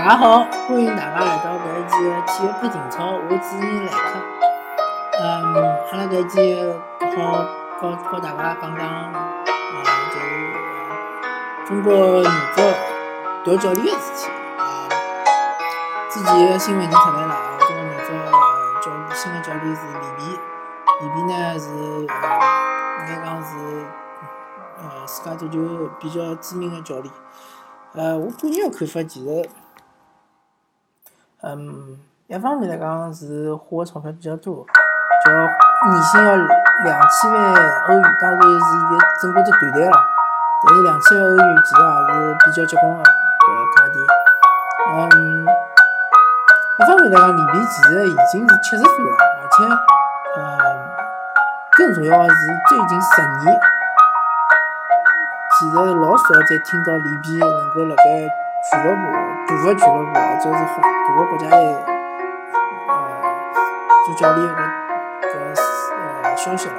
大家好，欢迎大家来到搿一期的体育配情操，我主持人莱克。嗯，阿拉搿一期好告告大家讲讲，啊，就是中国女足调教练个事体。啊，之前新闻已经出来了，中国女足教新的教练是李皮，李皮呢是应该讲是呃世界足球比较知名的教练。呃，我个人个看法其实。嗯，一方面来讲是花的钞票比较多，就年薪要两千万欧元，当然是伊个整个只团队了。但是两千万欧元其实也是比较结棍个搿价钿。嗯，一方面来讲，里皮其实已经是七十岁了，而且，嗯，更重要个是最近十年，其实老少再听到里皮能够辣盖俱乐部、大个俱乐部，或者是好大个国家队，呃，做教练个搿呃消息了。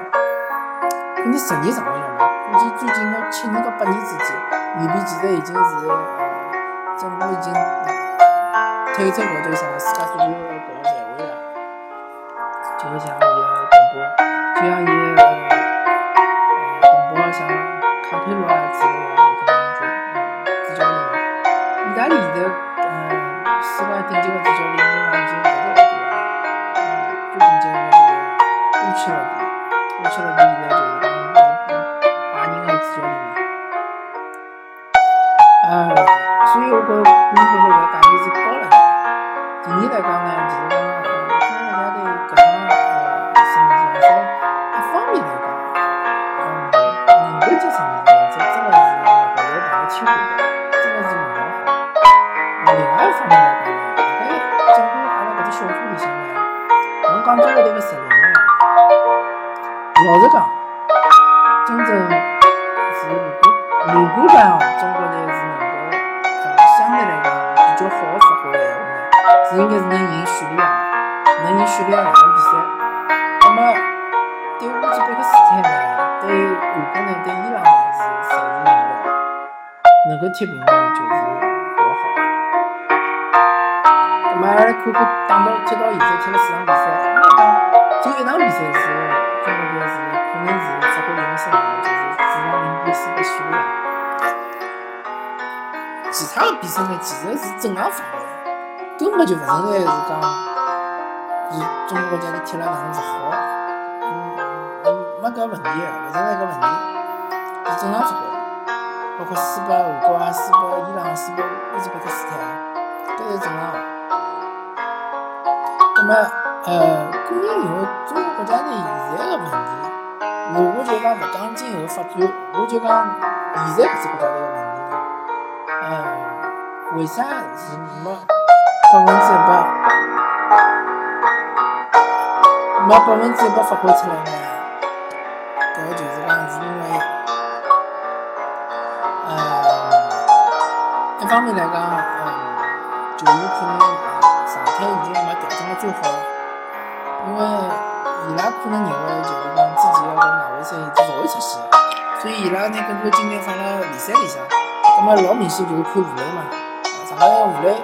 可能十年长了样嘛，估计最近个七年到八年之间，李皮其实已经是呃，整个已经退出搿叫啥世界足球个搿个范围了。就像伊个同胞，就像伊个拜拜你好斯坦呢，对韩国呢，对伊朗呢是侪是赢不了，能够踢平呢就是。嘛，阿拉看看打到踢到现在踢了四场比赛，应该讲就一场比赛是中国队是可能是发挥赢了胜利，就是主场零比四被输了。其他的比赛呢，其实是正常发挥，根本就勿存在是讲是中国国家队踢了哪能是好，没搿问题个，勿存在搿问题，是正常发挥。包括输拨韩国啊，输拨伊朗，输拨乌兹别克斯坦，搿是正常个。那么，呃，个人认为中国国家队现在个问题，如果就讲勿讲今后发展，我就讲现在搿支国家队个问题呢，呃，为啥是没百分之一百，没百分之一百发挥出来呢？方面来讲，嗯，球员可能。状态已经没调整了最好，因为伊拉可能认为就是讲自己要搿外围赛已经勿会出线，所以伊拉拿更多精力放辣联赛里向。那么老明显就是看吴磊嘛，上个月吴磊，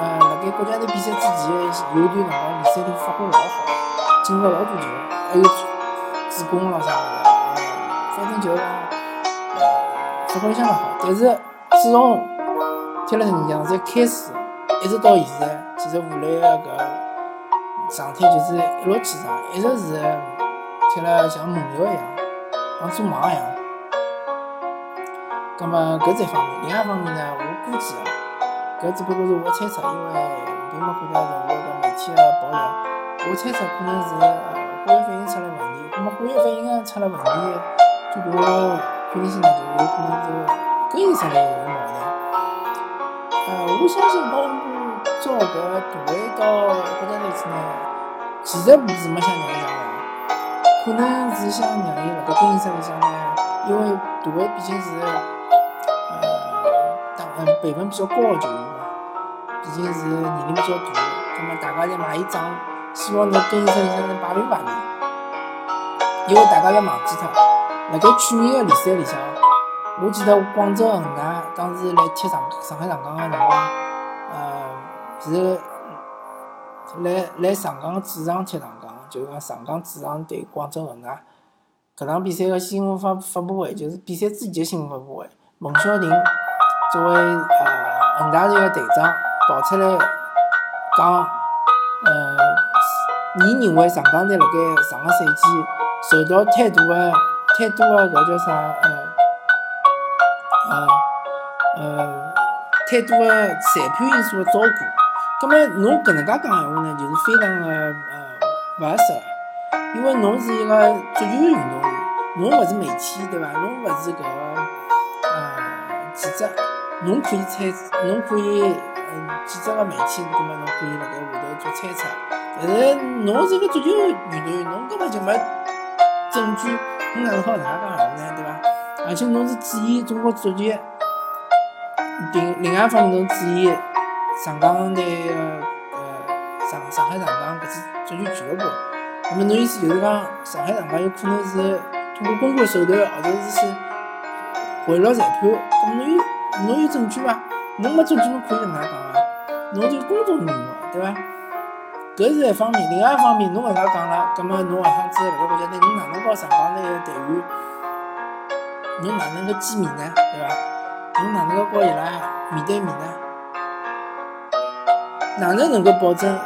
呃，辣盖国家队比赛之前有段辰光联赛里发挥老好，进了老多球，还有助攻咯啥的，反正就是讲，发挥相当好。但是自从踢了两赛开始，一直到现在。其实吴磊个搿状态就是一落千丈，一直是踢了像梦游一样，像做梦一样。葛末搿是一方面，另外一方面呢，我估计啊，搿只不过是我猜测，因为并没看到任何个媒体个爆料。我猜测可能是化学反应出了问题。葛末化学反应出了问题，最大可能性呢，就有可能是更衣室里有矛盾。呃，我相信包。招搿大卫到国家队去呢，其实不是没想让伊上场，可能是想让伊辣盖更衣室里向呢，因为大卫毕竟是呃当嗯辈分比较高的球员嘛，毕竟是年龄比较大，葛末大家侪买伊账，希望侬更衣室里向能摆平摆平。因为大家侪忘记脱，辣盖去年个联赛里向，我记得广州恒大当时来踢上上海上港个辰光。呃，是来来上港主场踢上港，就是讲上港主场对广州恒大。搿场比赛个新闻发发布会，就是比赛之前个新闻发布会，孟小婷作为呃恒大队个队长跑出来讲，呃，伊认为上港队辣盖上个赛季受到太多个太多个搿叫啥呃呃呃呃太多个裁判因素个照顾。葛末侬搿能介讲闲话呢，就是非常个呃勿合适。因为侬是一个足球运动员，侬勿是媒体，对伐？侬勿是搿个呃记者，侬可以猜，侬可以嗯记者个媒体，葛末侬可以辣盖下头做猜测。但是侬是个足球运动员，侬根本就没证据，侬哪能好搿能介讲闲话呢？对伐？而且侬是质疑中国足协，另另外一方面侬注意上港队个呃上上海上港搿支足球俱乐部。那么侬意思就是讲，上海上港有可能是通过公关手段，或者是去贿赂裁判？咁侬有侬有证据伐？侬没证据，侬可以搿能介讲伐？侬就公众人物，对伐？搿是一方面，另外一方面，侬搿能介讲了，葛末侬下趟子辣盖国家队，侬哪能告上港队个队员？侬哪能个见面呢？对伐？侬哪能个告伊拉面对面呢？哪能能够保证？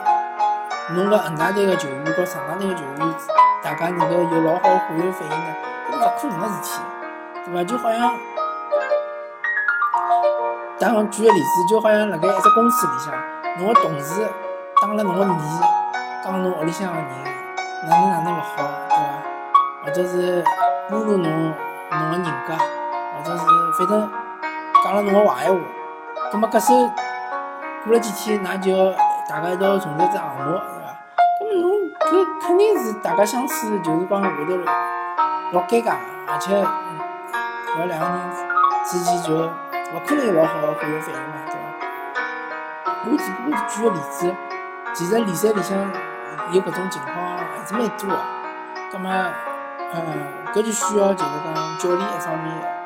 侬个恒大队个球员和上港队个球员，大家能够有老好个化学反应呢？搿是勿可能个事体，对伐？就好像，打个举个例子，就好像辣盖一只公司里向，侬个同事当了侬个面讲侬屋里向个人哪能哪能勿好，对伐？或者是侮辱侬侬个人格，或者是反正讲了侬个坏闲话，葛末搿首过了几天，㑚就要大家一道重新只项目。是伐？咁么侬搿肯定是大家相处，就是讲会头老尴尬，而且搿两个人之间就勿可能有老好个化学反应嘛，对伐？我只不过是举个例子，其实联赛里向有搿种情况还是蛮多个。葛末，呃，搿就需要就是讲教练一方面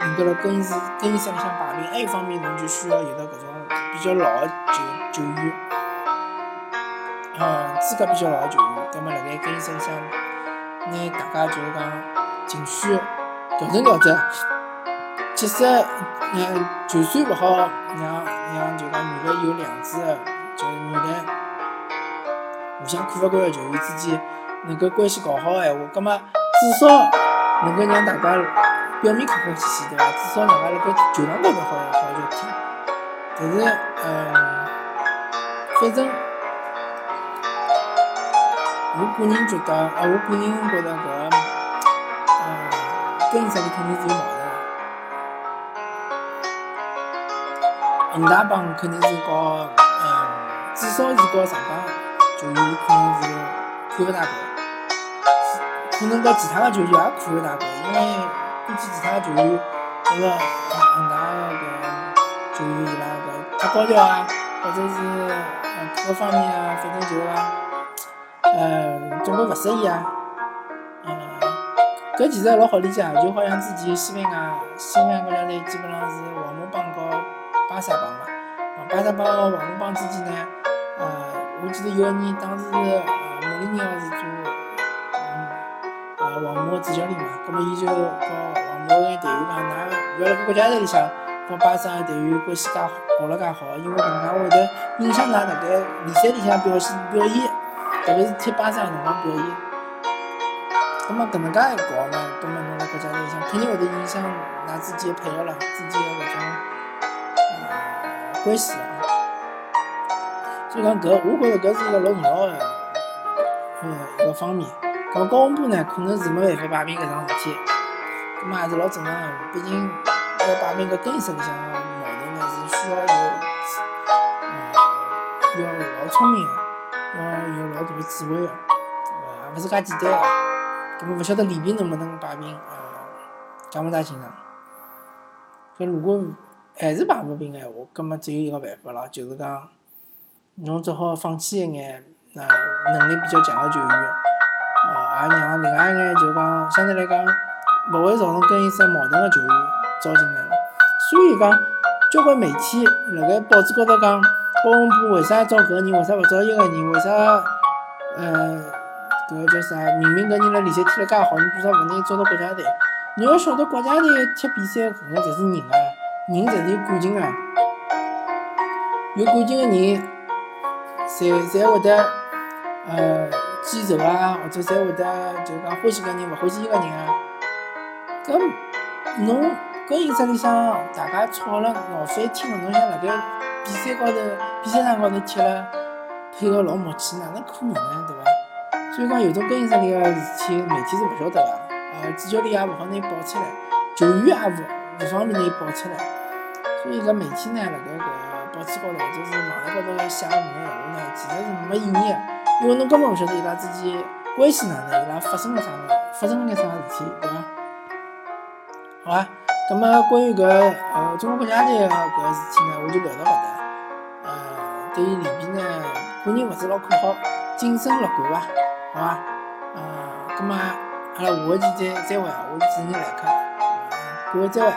能够辣更衣室更衣室里向摆平，还有一方面侬就需要有得搿种比较老个球球员。呃，资格比较老个球员，葛末辣盖更衣室里向，拿大家就是讲情绪调整调整。其实，嗯，就算勿好让让就讲原来有良知个，就是原来互相看勿惯的球员之间能够关系搞好个闲话，葛末至少能够让大家表面客客气气，对伐？至少大家辣盖球场高头好好交天。但是，嗯，反正。我个人觉得，呃，我个人觉得搿，呃，更衣室里肯定是有矛盾的。恒大帮肯定是和，嗯，至少是和上港球员可能是看勿大惯，可能和其他个球员也看勿大惯，因为估计其他个球员，搿个恒大搿球员伊拉搿太高调啊，或者是呃各个方面啊，反正就讲。呃，总归勿适意啊。嗯，搿其实也老好理解，就好像之前西班牙，西班牙国家队基本上是黄马帮和巴萨帮嘛。巴萨帮和皇马帮之间呢，呃，我记得有一年当时呃穆里尼奥是做嗯呃黄马主教练嘛，葛末伊就和黄魔个队员讲，㑚勿要辣盖国家队里向和巴萨个队员关系介好，搞了介好，因为搿能介会得影响㑚辣盖联赛里向表现表现。特别是踢巴萨个辰光表现，葛末搿能介一搞呢，葛末侬辣国家队里向肯定会得影响㑚之间个配合啦，之间个搿种呃关系啊。所以讲搿，我觉着搿是一个老重要个呃一个方面。搿高洪波呢，可能是没办法摆平搿桩事体，葛末也是老正常个，毕竟要摆平搿更衣室里向个矛盾呢，是需要有呃要老聪明个。要有老大个智慧个，呃，勿是介简单个，根本勿晓得里边能不能摆平，呃，讲勿大清爽。搿如果还是摆勿平个闲话，葛末只有一个办法了，就是讲，侬只好放弃一眼，呃，能力比较强个球员，呃，也让另外一眼就讲相对来讲勿会造成更衣室矛盾个球员招进来了。所以讲，交关媒体辣盖报纸高头讲。保安部为啥招搿个人，为啥勿招伊个人？为啥呃搿个叫啥？明明搿人辣联赛踢了介好，你为啥勿拿伊招到国家队？你要晓得国家队踢比赛搿个侪是人啊，人侪是有感情啊，有感情个人，侪侪会得呃记仇啊，或者侪会得就讲欢喜搿人，勿欢喜伊个人啊。搿侬搿意思里向大家吵了闹翻天了，侬想辣盖比赛高头、比赛场高头踢了，配合老默契，哪能可能呢？对伐？所以讲有种更衣室里个事体，媒体是勿晓得个。呃，主教练也勿好拿伊爆出来，球员也勿勿方便拿伊爆出来，所以搿媒体呢，辣盖搿报纸高头或者是网站高头写搿眼闲话呢，其实是没意义个，因为侬根本勿晓得伊拉之间关系哪能，伊拉发生了啥个，发生了眼啥事体，对伐？好伐？葛末关于搿呃中国国家队搿个事体呢，我就聊到搿搭。呃，对于里边呢，个人勿是老看好，谨慎乐观伐？好伐？呃，葛末。阿拉下一期再再会啊，我是主持人来客，各位再会。